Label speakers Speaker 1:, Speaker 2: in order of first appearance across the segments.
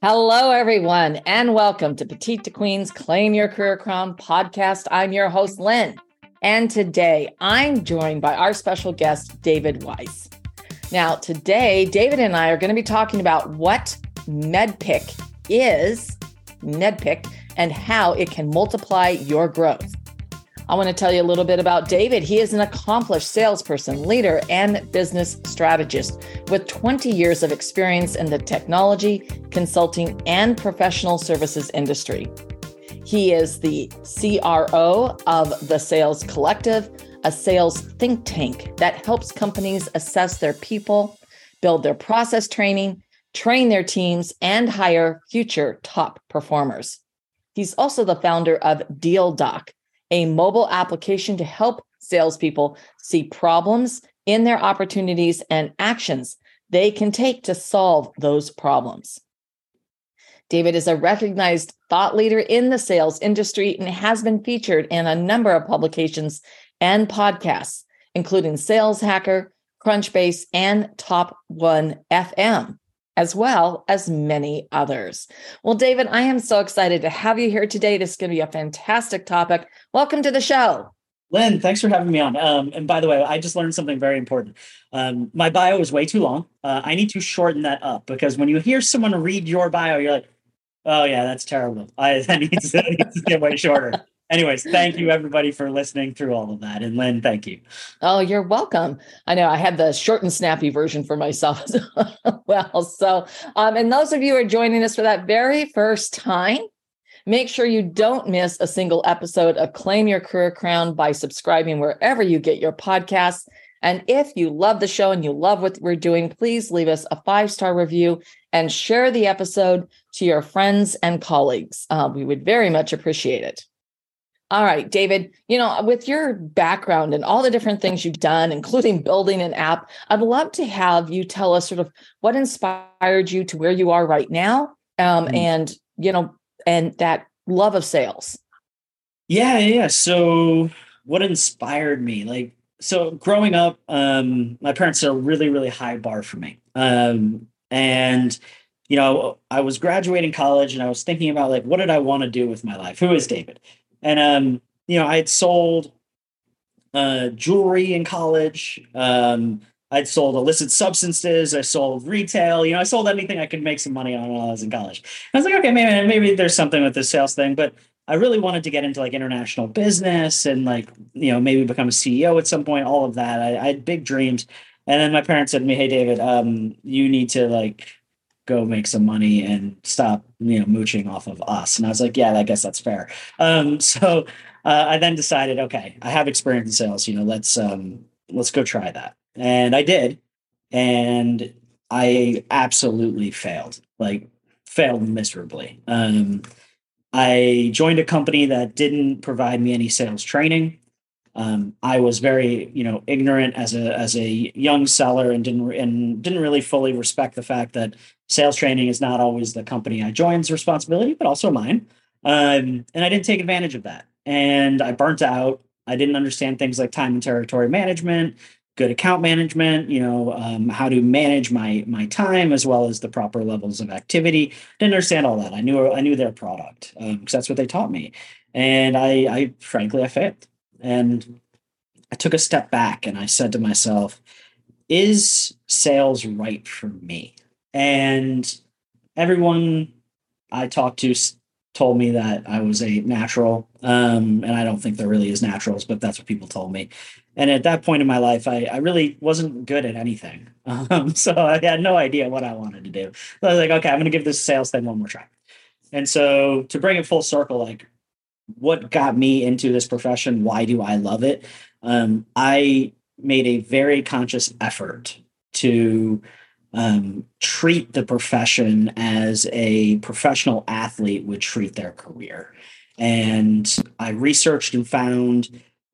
Speaker 1: Hello, everyone, and welcome to Petite2Queen's Claim Your Career Crown podcast. I'm your host, Lynn. And today I'm joined by our special guest, David Weiss. Now, today, David and I are going to be talking about what MEDDPICC is, MEDDPICC, and how it can multiply your growth. I want to tell you a little bit about David. He is an accomplished salesperson, leader, and business strategist with 20 years of experience in the technology, consulting, and professional services industry. He is the CRO of the Sales Collective, a sales think tank that helps companies assess their people, build their process training, train their teams, and hire future top performers. He's also the founder of DealDoc, a mobile application to help salespeople see problems in their opportunities and actions they can take to solve those problems. David is a recognized thought leader in the sales industry and has been featured in a number of publications and podcasts, including Sales Hacker, Crunchbase, and Top One FM as well as many others. Well, David, I am so excited to have you here today. This is going to be a fantastic topic. Welcome to the show.
Speaker 2: Lynn, thanks for having me on. Um, and by the way, I just learned something very important. Um, my bio is way too long. Uh, I need to shorten that up because when you hear someone read your bio, you're like, oh, yeah, that's terrible. I, that, needs, that needs to get way shorter anyways, thank you everybody for listening through all of that. And Lynn, thank you.
Speaker 1: Oh, you're welcome. I know I had the short and snappy version for myself as well. So, um, and those of you who are joining us for that very first time, make sure you don't miss a single episode of Claim Your Career Crown by subscribing wherever you get your podcasts. And if you love the show and you love what we're doing, please leave us a five star review and share the episode to your friends and colleagues. Uh, we would very much appreciate it. All right, David, you know, with your background and all the different things you've done, including building an app, I'd love to have you tell us sort of what inspired you to where you are right now um, mm. and, you know, and that love of sales.
Speaker 2: Yeah, yeah. So, what inspired me? Like, so growing up, um, my parents set a really, really high bar for me. Um, and, you know, I was graduating college and I was thinking about like, what did I want to do with my life? Who is David? And um, you know, I had sold uh, jewelry in college. Um, I'd sold illicit substances. I sold retail. You know, I sold anything I could make some money on while I was in college. I was like, okay, maybe maybe there's something with this sales thing, but I really wanted to get into like international business and like you know maybe become a CEO at some point. All of that. I, I had big dreams. And then my parents said to me, "Hey, David, um, you need to like go make some money and stop you know mooching off of us. And i was like yeah i guess that's fair. Um, so uh, i then decided okay i have experience in sales you know let's um, let's go try that. And i did and i absolutely failed like failed miserably. Um, i joined a company that didn't provide me any sales training um, I was very, you know, ignorant as a as a young seller and didn't and didn't really fully respect the fact that sales training is not always the company I joined's responsibility, but also mine. Um, and I didn't take advantage of that, and I burnt out. I didn't understand things like time and territory management, good account management. You know, um, how to manage my my time as well as the proper levels of activity. Didn't understand all that. I knew I knew their product because um, that's what they taught me, and I, I frankly I failed. And I took a step back and I said to myself, is sales right for me? And everyone I talked to told me that I was a natural. Um, and I don't think there really is naturals, but that's what people told me. And at that point in my life, I, I really wasn't good at anything. Um, so I had no idea what I wanted to do. So I was like, okay, I'm going to give this sales thing one more try. And so to bring it full circle, like what got me into this profession? Why do I love it? Um, I made a very conscious effort to um, treat the profession as a professional athlete would treat their career. And I researched and found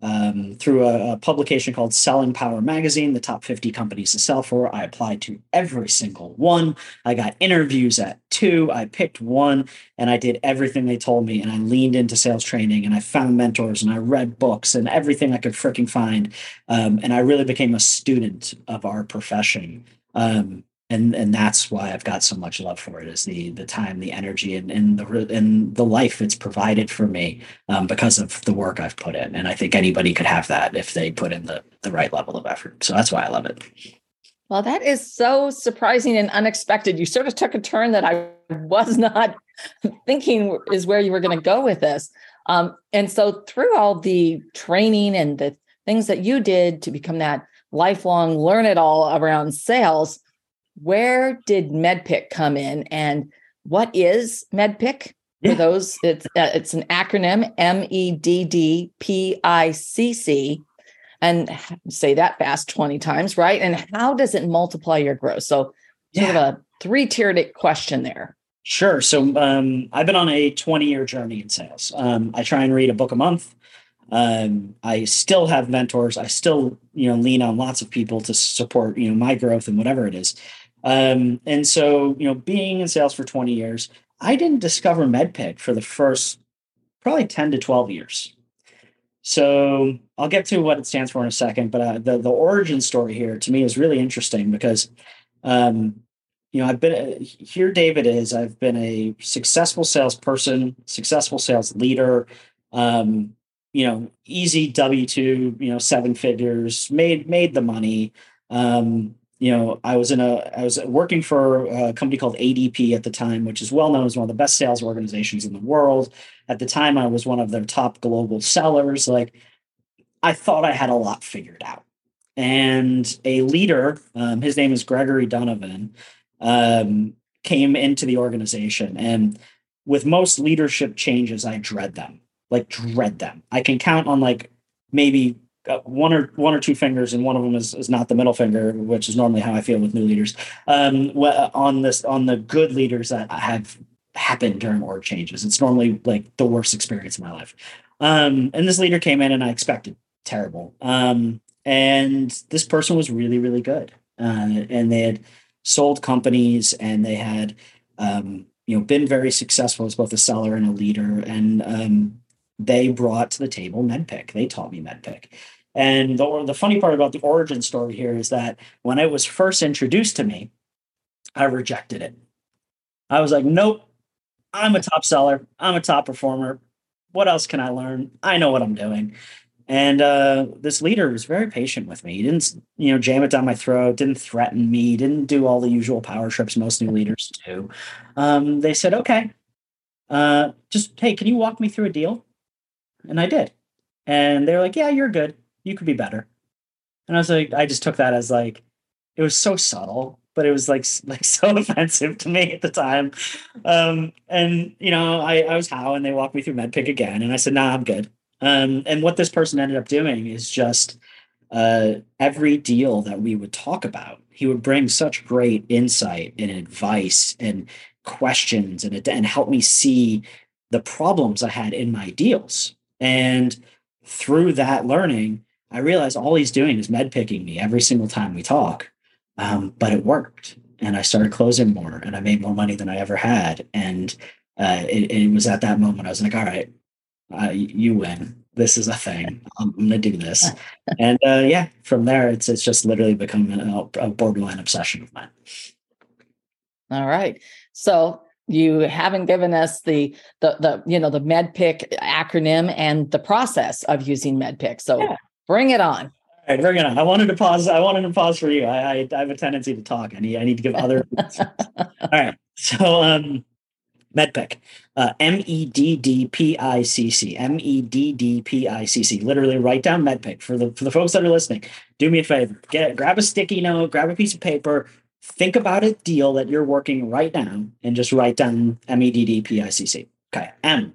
Speaker 2: um, through a, a, publication called Selling Power Magazine, the top 50 companies to sell for. I applied to every single one. I got interviews at two. I picked one and I did everything they told me. And I leaned into sales training and I found mentors and I read books and everything I could freaking find. Um, and I really became a student of our profession. Um, and and that's why I've got so much love for it is the the time, the energy, and and the and the life it's provided for me um, because of the work I've put in. And I think anybody could have that if they put in the the right level of effort. So that's why I love it.
Speaker 1: Well, that is so surprising and unexpected. You sort of took a turn that I was not thinking is where you were going to go with this. Um, and so, through all the training and the things that you did to become that lifelong learn it all around sales, where did MEDDPICC come in, and what is MEDDPICC? Yeah. For those, it's uh, it's an acronym M E D D P I C C and say that fast 20 times, right? And how does it multiply your growth? So, yeah. sort of a three tiered question there.
Speaker 2: Sure. So, um, I've been on a 20 year journey in sales. Um, I try and read a book a month. Um, I still have mentors. I still, you know, lean on lots of people to support, you know, my growth and whatever it is. Um, and so, you know, being in sales for 20 years, I didn't discover MEDDPICC for the first probably 10 to 12 years. So I'll get to what it stands for in a second, but uh, the the origin story here to me is really interesting because, um, you know, I've been here. David is. I've been a successful salesperson, successful sales leader. Um, you know, easy W two. You know, seven figures. Made made the money. Um, you know, I was in a I was working for a company called ADP at the time, which is well known as one of the best sales organizations in the world. At the time, I was one of their top global sellers. Like, I thought I had a lot figured out. And a leader, um, his name is Gregory Donovan, um, came into the organization. And with most leadership changes, I dread them, like dread them. I can count on like maybe one or one or two fingers, and one of them is, is not the middle finger, which is normally how I feel with new leaders. Um, on this, on the good leaders that have happened during org changes, it's normally like the worst experience in my life. Um, and this leader came in, and I expected terrible. Um, and this person was really, really good, uh, and they had sold companies, and they had, um, you know, been very successful as both a seller and a leader, and um, they brought to the table MEDDPICC. They taught me MEDDPICC. And the, the funny part about the origin story here is that when it was first introduced to me, I rejected it. I was like, nope, I'm a top seller. I'm a top performer. What else can I learn? I know what I'm doing. And uh, this leader was very patient with me. He didn't, you know, jam it down my throat, didn't threaten me, didn't do all the usual power trips most new leaders do. Um, they said, okay, uh, just, hey, can you walk me through a deal? And I did. And they were like, yeah, you're good you could be better. And I was like, I just took that as like, it was so subtle, but it was like like so offensive to me at the time. Um, and you know, I, I was how, and they walked me through MEDDPICC again, and I said, nah, I'm good. Um, and what this person ended up doing is just uh, every deal that we would talk about, he would bring such great insight and advice and questions and and help me see the problems I had in my deals. And through that learning, I realized all he's doing is med picking me every single time we talk. Um, but it worked. And I started closing more and I made more money than I ever had. And uh, it, it, was at that moment I was like, all right, uh, you win. This is a thing. I'm, going to do this. and uh, yeah, from there, it's it's just literally become a, a borderline obsession of mine.
Speaker 1: All right. So you haven't given us the the the you know the MEDDPICC acronym and the process of using MEDDPICC so yeah. Bring it on.
Speaker 2: All right, bring it on. I wanted to pause. I wanted to pause for you. I, I, I have a tendency to talk. I need I need to give other. All right. So um, MEDDPICC, uh, M E D D P I C C, M E D D P I C C. Literally, write down MEDDPICC for the for the folks that are listening. Do me a favor. Get grab a sticky note, grab a piece of paper. Think about a deal that you're working right now, and just write down M E D D P I C C. Okay. M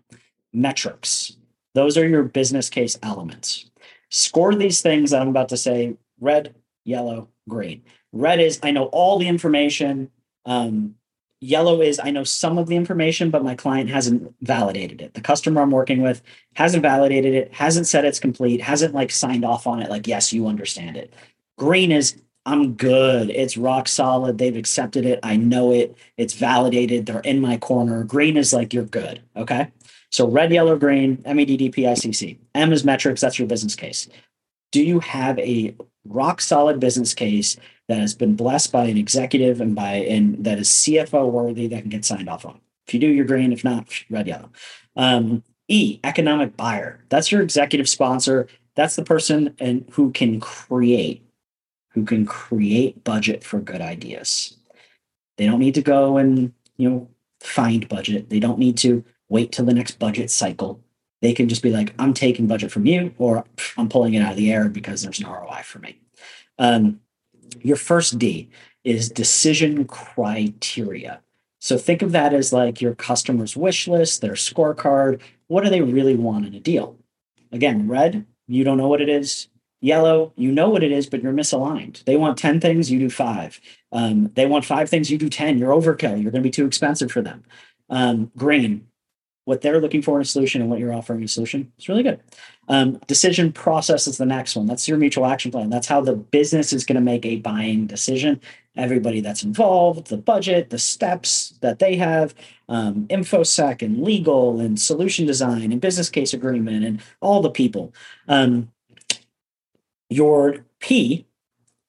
Speaker 2: metrics. Those are your business case elements score these things that I'm about to say red, yellow, green. Red is I know all the information. Um, yellow is I know some of the information, but my client hasn't validated it. The customer I'm working with hasn't validated it, hasn't said it's complete, hasn't like signed off on it, like, yes, you understand it. Green is I'm good. It's rock solid. They've accepted it. I know it. It's validated. They're in my corner. Green is like, you're good. Okay. So red, yellow, green, MEDD, PICC. M is metrics. That's your business case. Do you have a rock solid business case that has been blessed by an executive and by and that is CFO worthy that can get signed off on. If you do, you're green. If not, red yellow. Um, e economic buyer. That's your executive sponsor. That's the person and who can create, who can create budget for good ideas. They don't need to go and you know find budget. They don't need to wait till the next budget cycle. They can just be like, I'm taking budget from you, or I'm pulling it out of the air because there's an ROI for me. Um, your first D is decision criteria. So think of that as like your customer's wish list, their scorecard. What do they really want in a deal? Again, red, you don't know what it is. Yellow, you know what it is, but you're misaligned. They want 10 things, you do five. Um, they want five things, you do 10. You're overkill. You're going to be too expensive for them. Um, green, what they're looking for in a solution and what you're offering a solution. It's really good. Um, decision process is the next one. That's your mutual action plan. That's how the business is going to make a buying decision. Everybody that's involved, the budget, the steps that they have, um, infosec and legal and solution design and business case agreement and all the people. Um, your P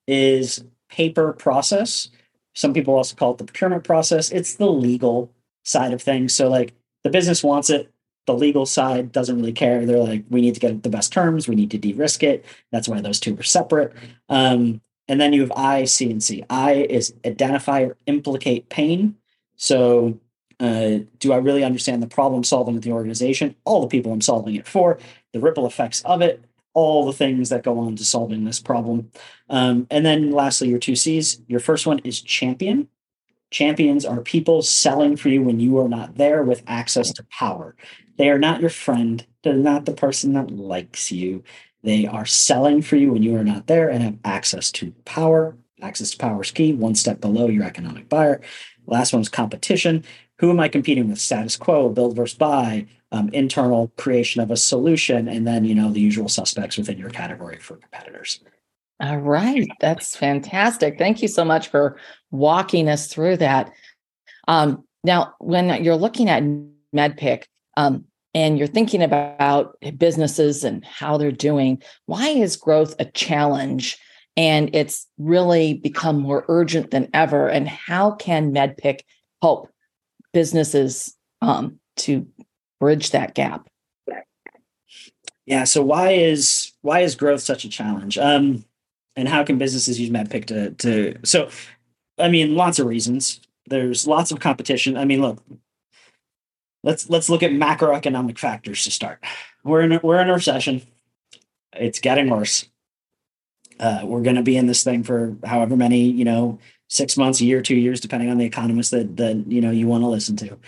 Speaker 2: is paper process. Some people also call it the procurement process. It's the legal side of things. So, like, the business wants it. The legal side doesn't really care. They're like, we need to get the best terms. We need to de-risk it. That's why those two are separate. Um, and then you have I, C, and C. I is identify or implicate pain. So, uh, do I really understand the problem solving of the organization? All the people I'm solving it for, the ripple effects of it, all the things that go on to solving this problem. Um, and then lastly, your two C's. Your first one is champion. Champions are people selling for you when you are not there with access to power. They are not your friend. They're not the person that likes you. They are selling for you when you are not there and have access to power. Access to power is key, one step below your economic buyer. Last one is competition. Who am I competing with? Status quo, build versus buy, um, internal creation of a solution, and then you know the usual suspects within your category for competitors.
Speaker 1: All right. That's fantastic. Thank you so much for walking us through that. Um, now, when you're looking at MEDDPICC um, and you're thinking about businesses and how they're doing, why is growth a challenge? And it's really become more urgent than ever. And how can MEDDPICC help businesses um, to bridge that gap?
Speaker 2: Yeah. So why is why is growth such a challenge? Um, and how can businesses use MEDDPICC to to so I mean lots of reasons. There's lots of competition. I mean, look, let's let's look at macroeconomic factors to start. We're in a, we're in a recession. It's getting worse. Uh, we're going to be in this thing for however many you know six months, a year, two years, depending on the economist that that you know you want to listen to.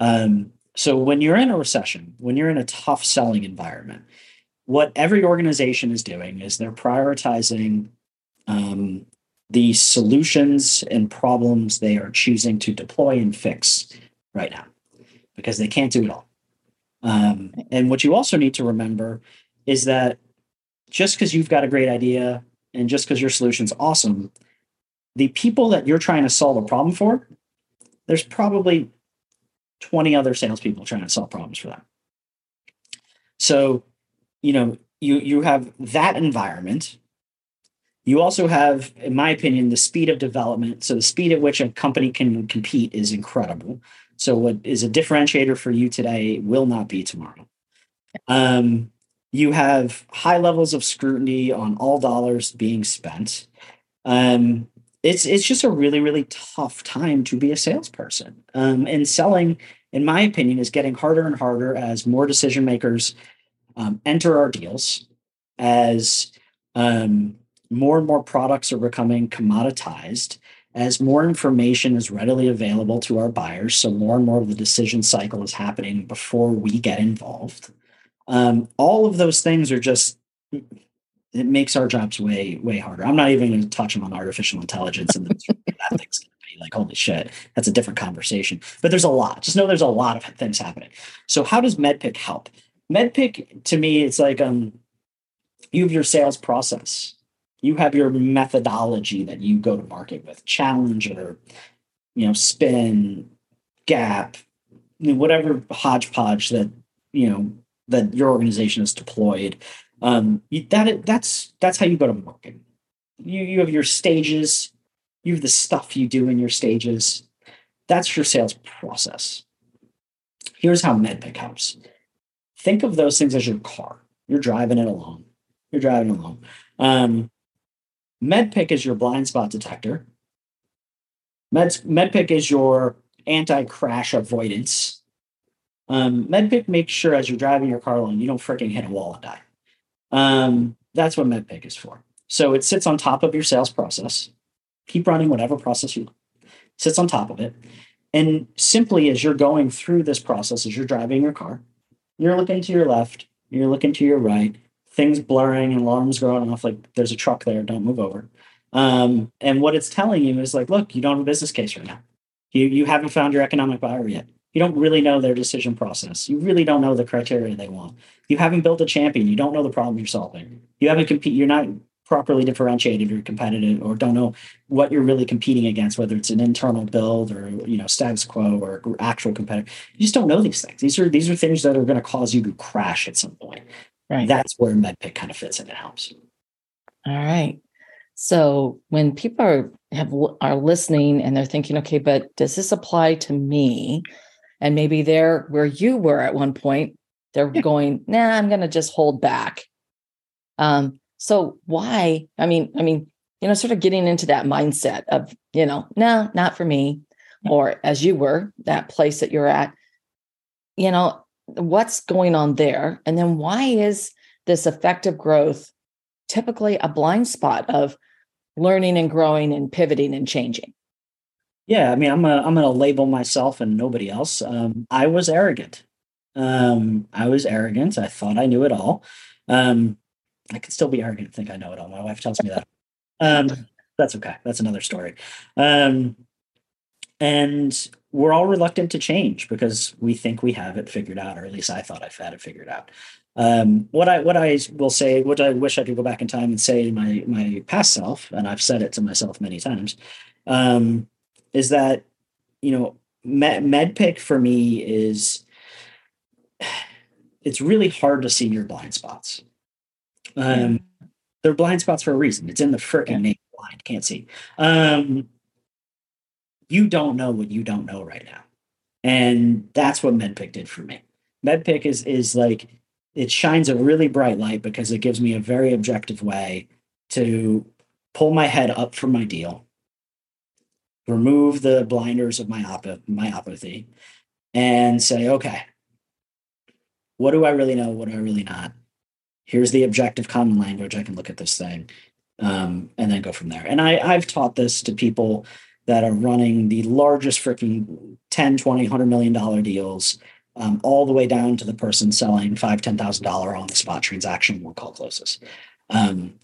Speaker 2: Um, so when you're in a recession, when you're in a tough selling environment, what every organization is doing is they're prioritizing um, the solutions and problems they are choosing to deploy and fix right now because they can't do it all. Um, and what you also need to remember is that just because you've got a great idea and just because your solution's awesome, the people that you're trying to solve a problem for, there's probably 20 other salespeople trying to solve problems for them. So you know you you have that environment. You also have in my opinion the speed of development. So the speed at which a company can compete is incredible. So what is a differentiator for you today will not be tomorrow. Um, you have high levels of scrutiny on all dollars being spent. Um, it's it's just a really really tough time to be a salesperson um, and selling in my opinion is getting harder and harder as more decision makers um, enter our deals as um, more and more products are becoming commoditized, as more information is readily available to our buyers. So, more and more of the decision cycle is happening before we get involved. Um, all of those things are just, it makes our jobs way, way harder. I'm not even going to touch them on artificial intelligence and that thing's going to be like, holy shit, that's a different conversation. But there's a lot. Just know there's a lot of things happening. So, how does MEDDPICC help? MEDDPICC to me, it's like um, you have your sales process. You have your methodology that you go to market with, Challenger, you know, Spin, Gap, whatever hodgepodge that you know that your organization has deployed. Um, that that's that's how you go to market. You you have your stages you have the stuff you do in your stages. That's your sales process. Here's how MEDDPICC helps. Think of those things as your car. You're driving it along. You're driving along. Um, MEDDPICC is your blind spot detector. Med, MEDDPICC is your anti-crash avoidance. Um, MEDDPICC makes sure as you're driving your car along, you don't freaking hit a wall and die. Um, that's what MEDDPICC is for. So it sits on top of your sales process. Keep running whatever process you. Sits on top of it. And simply as you're going through this process, as you're driving your car, you're looking to your left, you're looking to your right, things blurring and alarms going off like there's a truck there, don't move over. Um, and what it's telling you is like, look, you don't have a business case right now. You you haven't found your economic buyer yet. You don't really know their decision process. You really don't know the criteria they want. You haven't built a champion. You don't know the problem you're solving. You haven't compete. You're not properly differentiated or competitive, or don't know what you're really competing against, whether it's an internal build or you know status quo or actual competitor. You just don't know these things. These are these are things that are going to cause you to crash at some point. Right. That's where MEDDPICC kind of fits in and helps.
Speaker 1: All right. So when people are have are listening and they're thinking, okay, but does this apply to me? And maybe they're where you were at one point. They're yeah. going, nah, I'm going to just hold back. Um, so why? I mean, I mean, you know, sort of getting into that mindset of, you know, no, not for me, or as you were, that place that you're at, you know, what's going on there? And then why is this effective growth typically a blind spot of learning and growing and pivoting and changing?
Speaker 2: Yeah, I mean, I'm a, I'm going to label myself and nobody else. Um, I was arrogant. Um, I was arrogant. I thought I knew it all. Um, I could still be arrogant and think I know it all. My wife tells me that. Um, that's okay. That's another story. Um, and we're all reluctant to change because we think we have it figured out, or at least I thought I had it figured out. Um, what I what I will say, what I wish I could go back in time and say to my my past self, and I've said it to myself many times, is that you know med, MEDDPICC for me is it's really hard to see your blind spots. Um, they're blind spots for a reason. It's in the freaking name. Blind, can't see. Um, you don't know what you don't know right now, and that's what MEDDPICC did for me. MEDDPICC is is like it shines a really bright light because it gives me a very objective way to pull my head up from my deal, remove the blinders of myop- myopathy, and say, okay, what do I really know? What do I really not? Here's the objective common language. I can look at this thing um, and then go from there. And I, I've taught this to people that are running the largest freaking 10, 20, 100 million dollar deals um, all the way down to the person selling five, ten thousand dollar on the spot transaction one call closes. Um,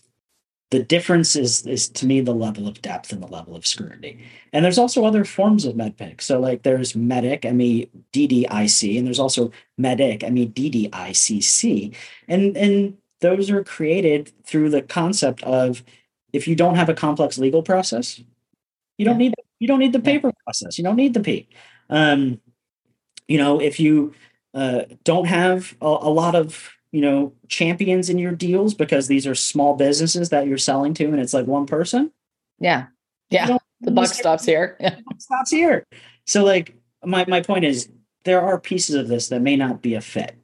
Speaker 2: the difference is is to me the level of depth and the level of scrutiny. And there's also other forms of MEDDPICC. So like there's MEDDIC, M E D D I C, and there's also MEDDICC, M E D D I C C, and and those are created through the concept of if you don't have a complex legal process, you don't need you don't need the paper process. You don't need the P. Um, you know, if you uh, don't have a, a, lot of you know champions in your deals because these are small businesses that you're selling to, and it's like one person.
Speaker 1: Yeah, yeah. The buck stops here. Yeah.
Speaker 2: stops here. So, like, my my point is, there are pieces of this that may not be a fit.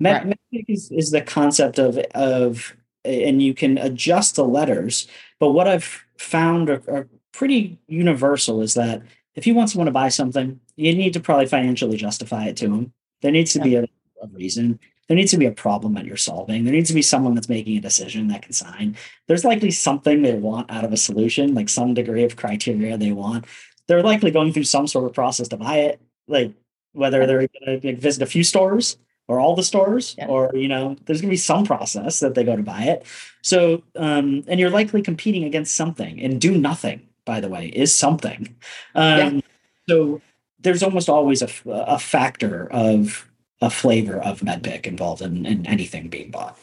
Speaker 2: Right. is, is the concept of of and you can adjust the letters. But what I've found are, are pretty universal is that if you want someone to buy something, you need to probably financially justify it to them. There needs to be a, a reason. There needs to be a problem that you're solving. There needs to be someone that's making a decision that can sign. There's likely something they want out of a solution, like some degree of criteria they want. They're likely going through some sort of process to buy it, like whether they're going to like, visit a few stores or all the stores yeah. or you know there's going to be some process that they go to buy it so um, and you're likely competing against something and do nothing by the way, is something. Um, yeah. So there's almost always a, a factor of a flavor of MEDDPICC involved in, in anything being bought.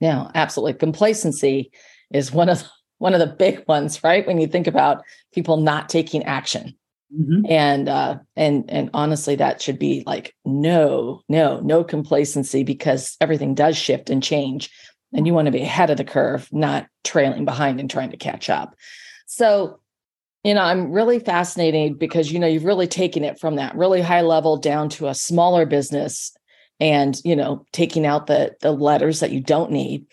Speaker 1: Yeah, absolutely. Complacency is one of one of the big ones, right? When you think about people not taking action. Mm-hmm. And uh, and and honestly, that should be like no, no, no complacency because everything does shift and change, and you want to be ahead of the curve, not trailing behind and trying to catch up. So you know, I'm really fascinated because, you know, you've really taken it from that really high level down to a smaller business and, you know, taking out the the letters that you don't need.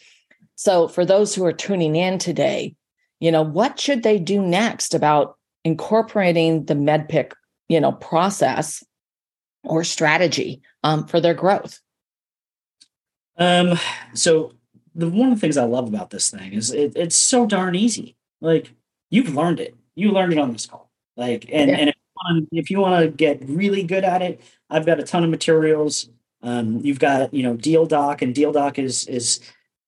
Speaker 1: So for those who are tuning in today, you know, what should they do next about incorporating the MEDDPICC, you know, process or strategy um, for their growth?
Speaker 2: Um, so the one of the things I love about this thing is it, it's so darn easy. Like you've learned it you learned it on this call. Like, and, yeah. and if, you want, if you want to get really good at it, I've got a ton of materials. Um, you've got, you know, Deal Doc and Deal Doc is, is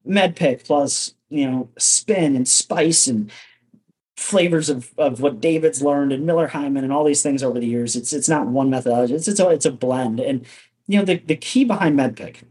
Speaker 2: MEDDPICC plus, you know, spin and spice and flavors of, of what David's learned and Miller Heiman and all these things over the years. It's, it's not one methodology. It's, it's a, it's a blend. And, you know, the, the key behind MEDDPICC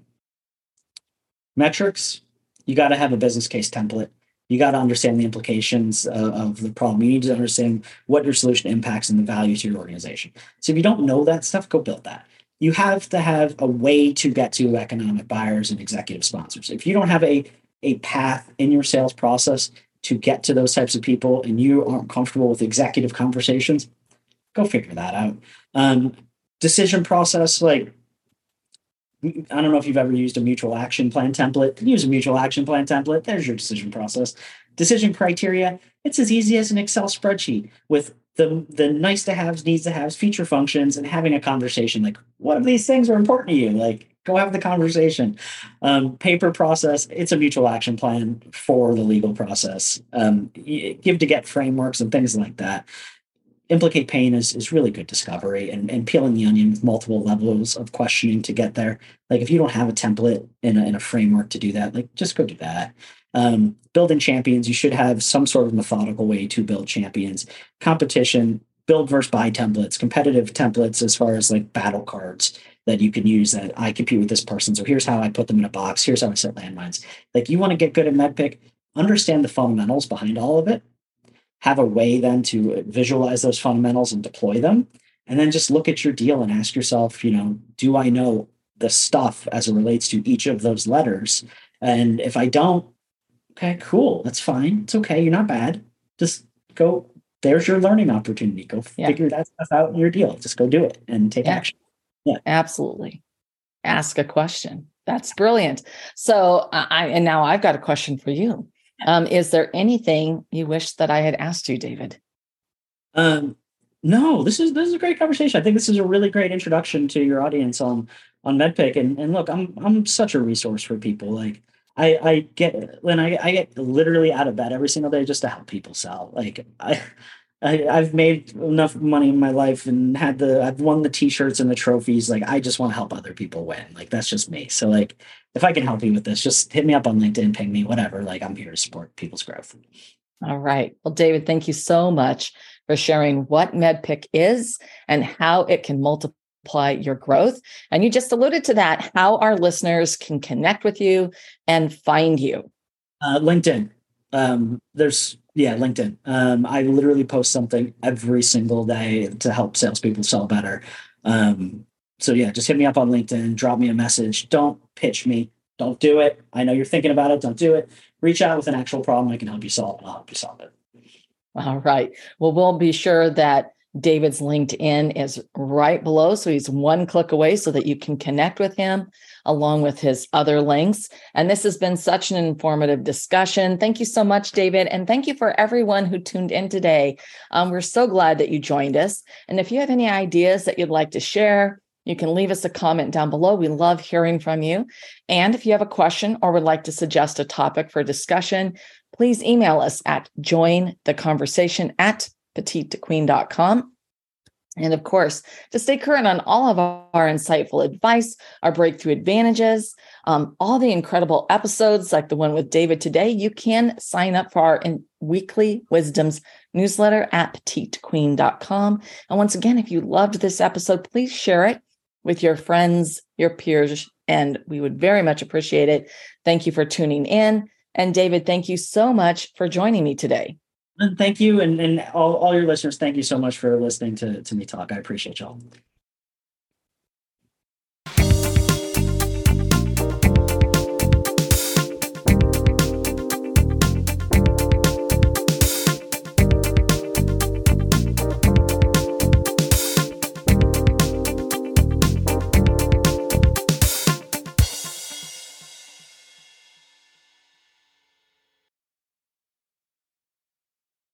Speaker 2: metrics, you got to have a business case template you got to understand the implications uh, of the problem. You need to understand what your solution impacts and the value to your organization. So if you don't know that stuff, go build that. You have to have a way to get to economic buyers and executive sponsors. If you don't have a a path in your sales process to get to those types of people and you aren't comfortable with executive conversations, go figure that out. Um, decision process, like I don't know if you've ever used a mutual action plan template. Use a mutual action plan template. There's your decision process. Decision criteria. It's as easy as an Excel spreadsheet with the the nice to haves, needs to haves, feature functions, and having a conversation. Like, what of these things are important to you? Like, go have the conversation. Um, paper process. It's a mutual action plan for the legal process. Um, give to get frameworks and things like that implicate pain is, is really good discovery and, and peeling the onion with multiple levels of questioning to get there. Like if you don't have a template in a, in a framework to do that, like just go do that. Um, building champions, you should have some sort of methodical way to build champions. Competition, build versus buy templates, competitive templates as far as like battle cards that you can use that I compete with this person. So here's how I put them in a box. Here's how I set landmines. Like you want to get good at MEDDPICC, understand the fundamentals behind all of it have a way then to visualize those fundamentals and deploy them. And then just look at your deal and ask yourself you know do i know the stuff as it relates to each of those letters? And if i don't okay cool that's fine it's okay you're not bad. Just go there's your learning opportunity. Go yeah. figure that stuff out in your deal. Just go do it and take yeah. action.
Speaker 1: Yeah. Absolutely. Ask a question. That's brilliant. So i and now i've got a question for you um, is there anything you wish that I had asked you, David?
Speaker 2: Um, no, this is this is a great conversation. I think this is a really great introduction to your audience on on MEDDPICC. And and look, I'm I'm such a resource for people. Like I I get when I I get literally out of bed every single day just to help people sell. Like I I, I've made enough money in my life and had the I've won the t-shirts and the trophies. Like I just want to help other people win. Like that's just me. So like if I can help you with this, just hit me up on LinkedIn, ping me, whatever. Like I'm here to support people's growth.
Speaker 1: All right. Well, David, thank you so much for sharing what MEDDPICC is and how it can multiply your growth. And you just alluded to that, how our listeners can connect with you and find you.
Speaker 2: Uh, LinkedIn. Um, there's yeah, LinkedIn. Um, I literally post something every single day to help salespeople sell better. Um, so yeah, just hit me up on LinkedIn, drop me a message. Don't pitch me. Don't do it. I know you're thinking about it. Don't do it. Reach out with an actual problem. I can help you solve. I'll help you solve it.
Speaker 1: All right. Well, we'll be sure that David's LinkedIn is right below. So he's one click away so that you can connect with him along with his other links. And this has been such an informative discussion. Thank you so much, David. And thank you for everyone who tuned in today. Um, we're so glad that you joined us. And if you have any ideas that you'd like to share, you can leave us a comment down below. We love hearing from you. And if you have a question or would like to suggest a topic for discussion, please email us at join the conversation at petitequeen.com. And of course, to stay current on all of our insightful advice, our breakthrough advantages, um, all the incredible episodes like the one with David today, you can sign up for our weekly wisdoms newsletter at petitequeen.com. And once again, if you loved this episode, please share it with your friends, your peers, and we would very much appreciate it. Thank you for tuning in. And David, thank you so much for joining me today.
Speaker 2: Thank you. And, and all, all your listeners, thank you so much for listening to, to me talk. I appreciate y'all.